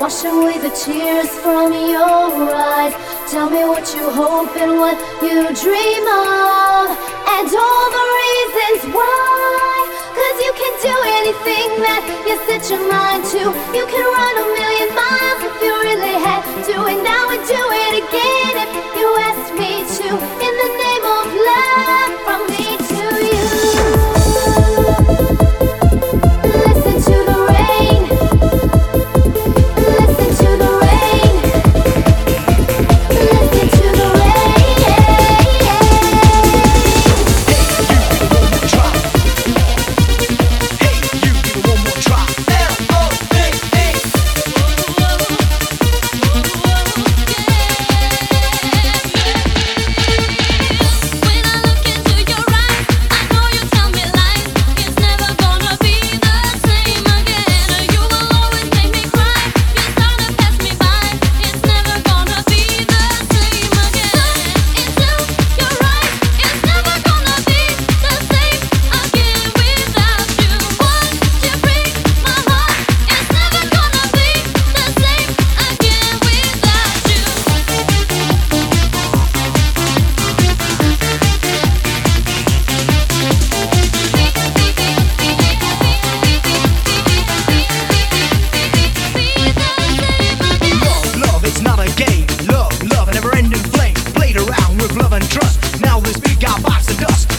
Washing away the tears from your eyes. Tell me what you hope and what you dream of, and all the reasons why. Cause you can do anything that you set your mind to. You can run a million miles if you really have to, and I would do it again. I box of dust.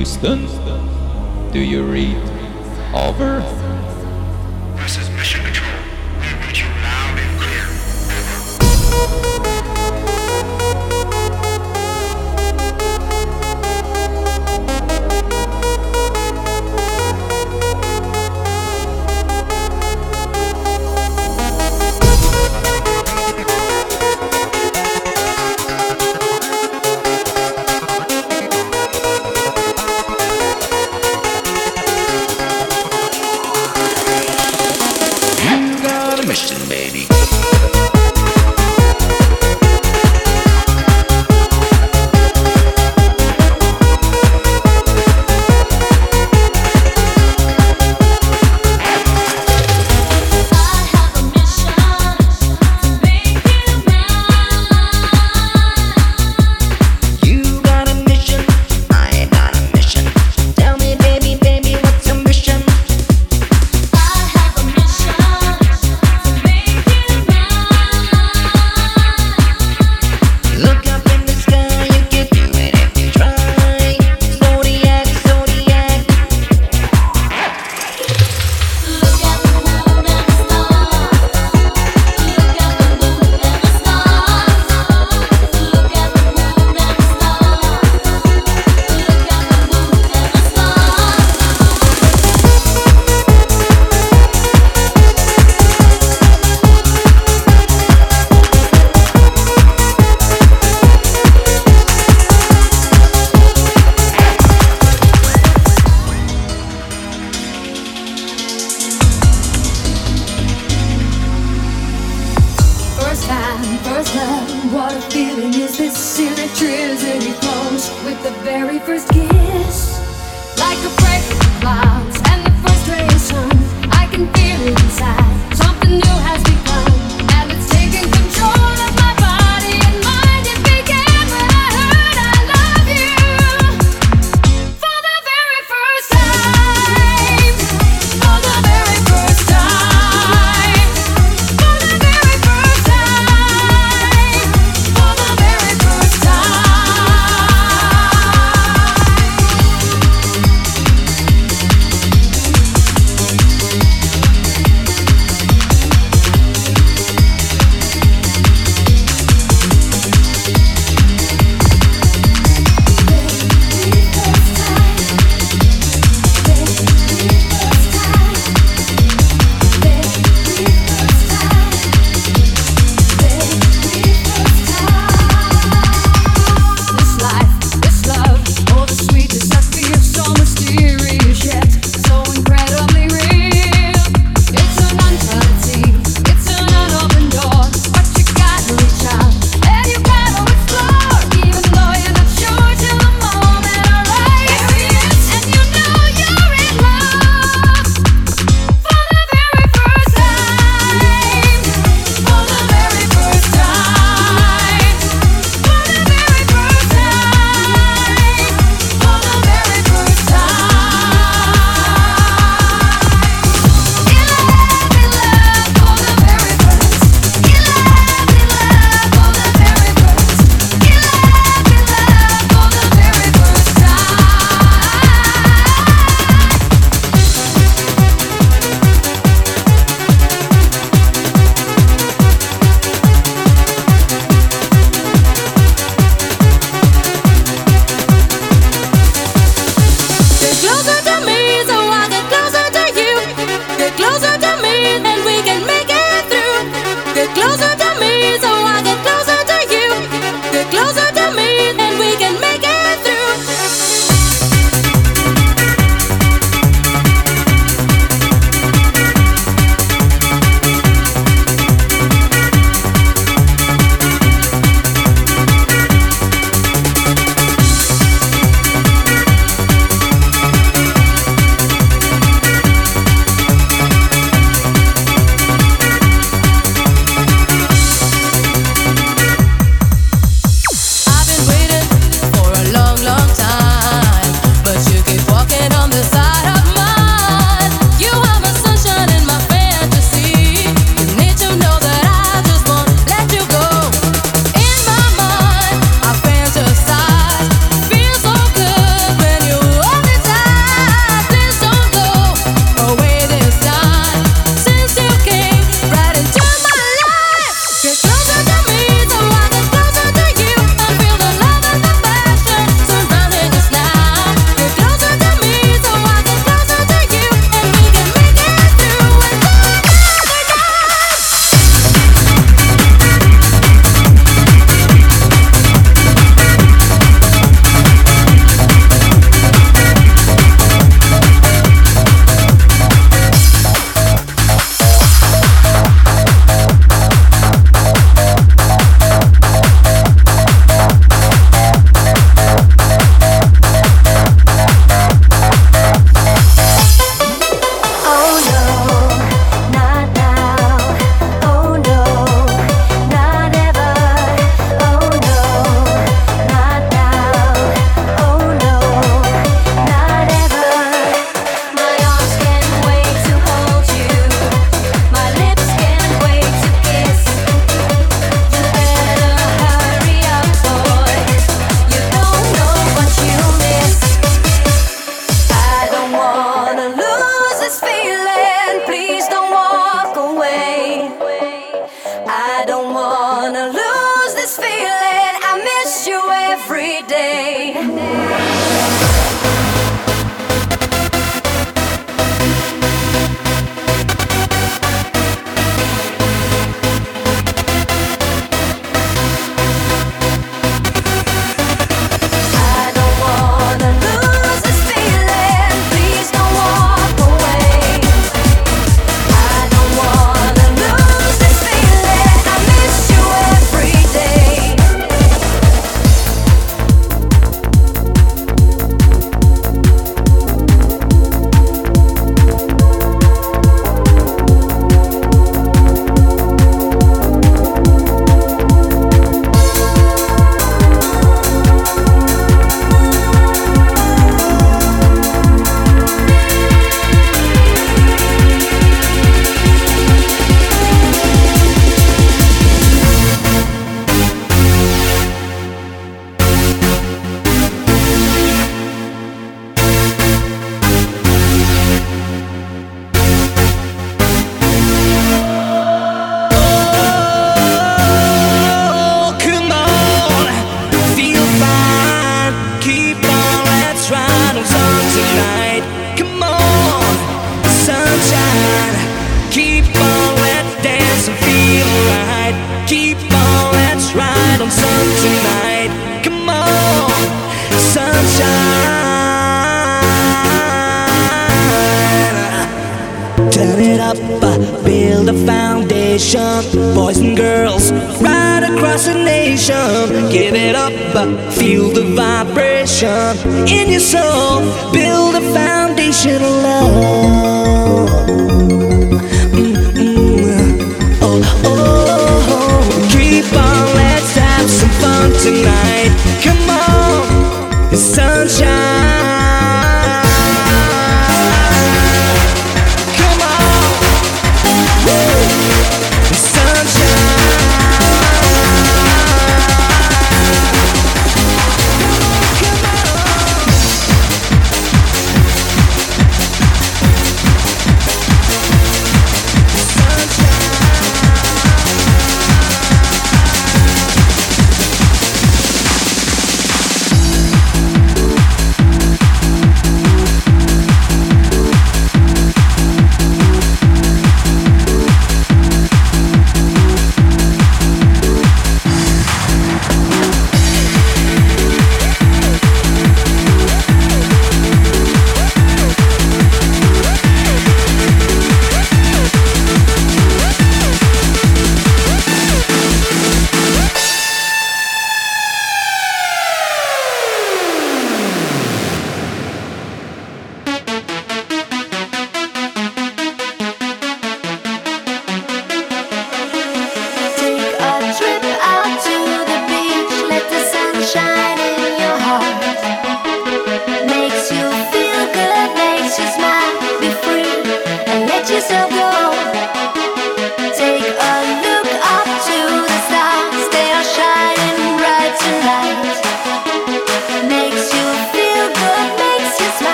cristã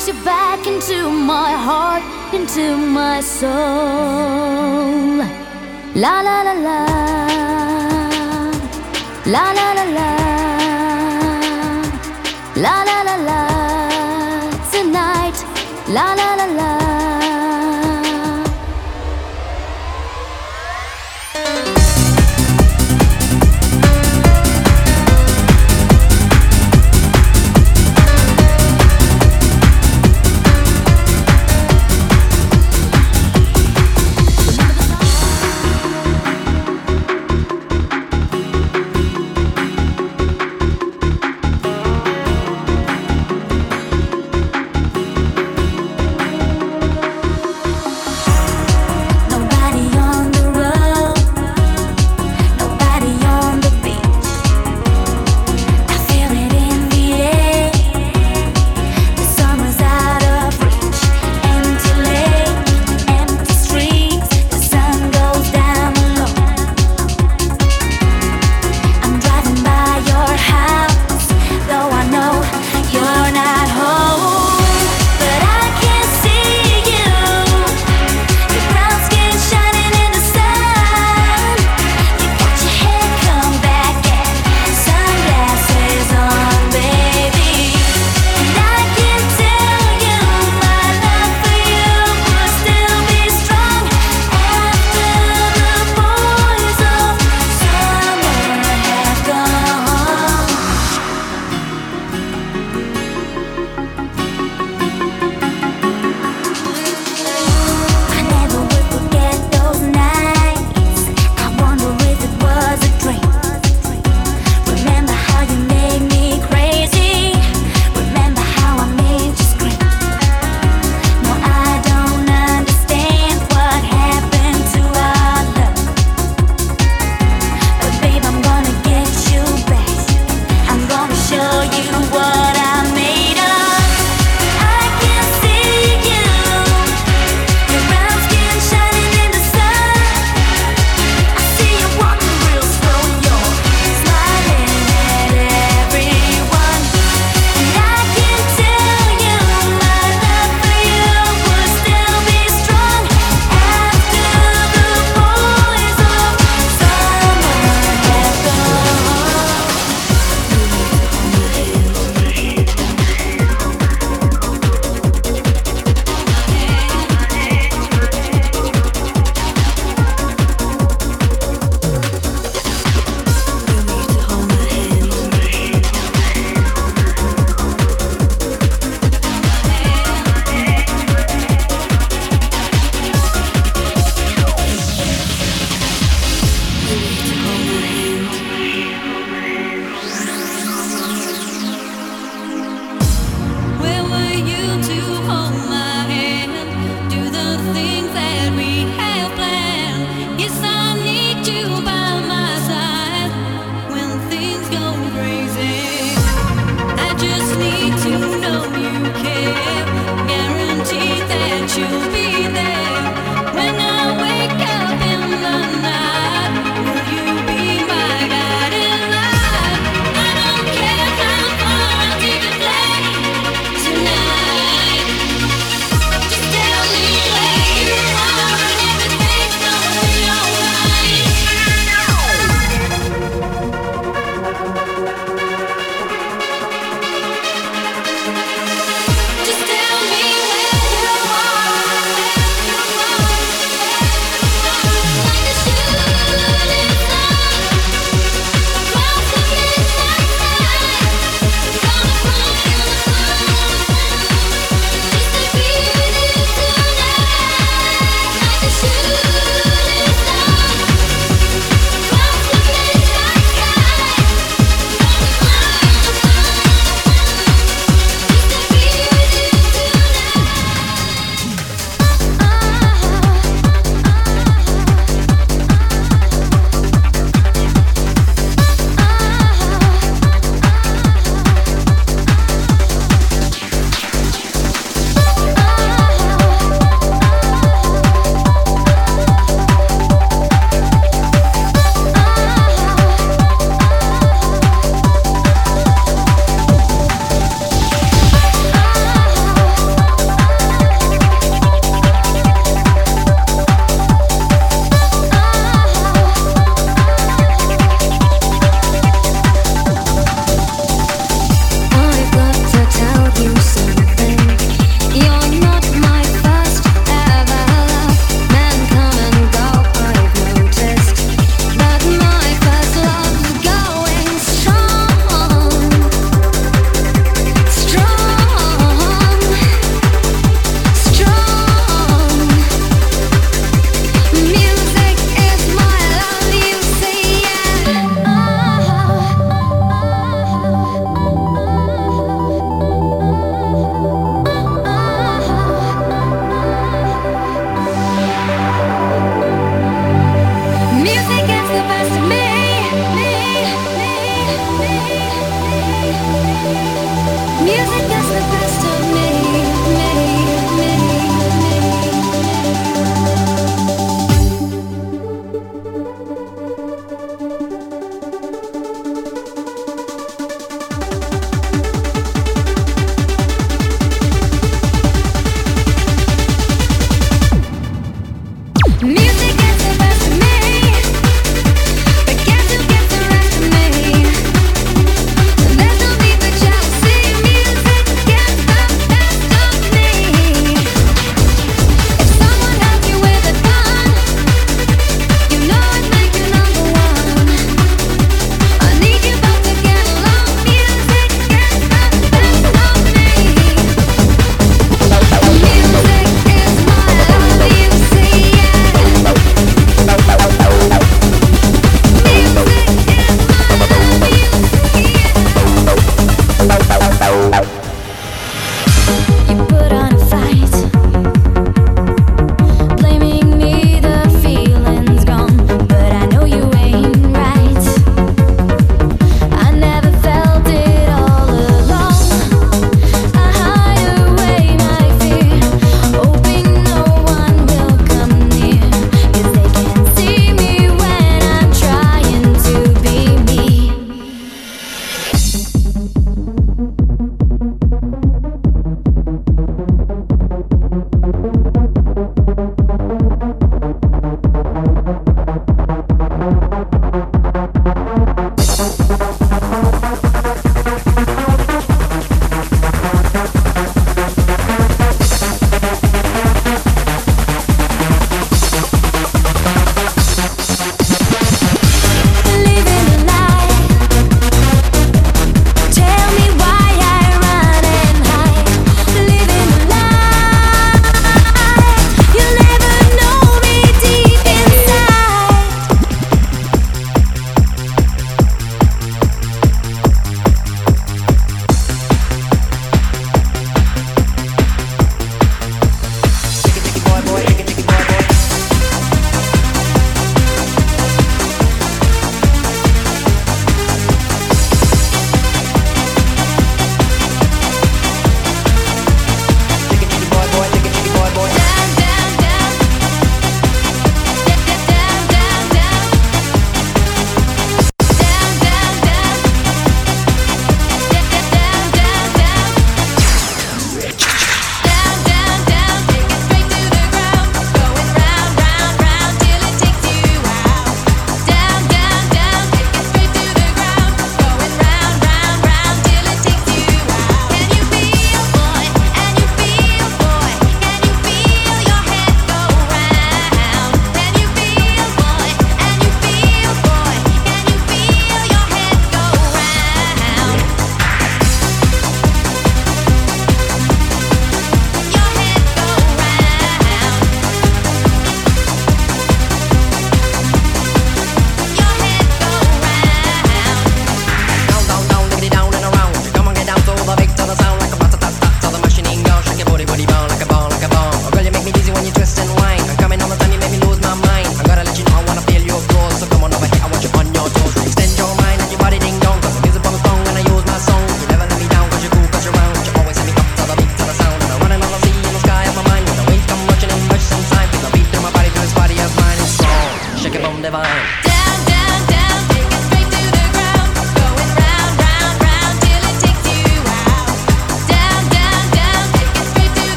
takes you back into my heart, into my soul. La la la la. La la la la. La la la la. Tonight. La la la.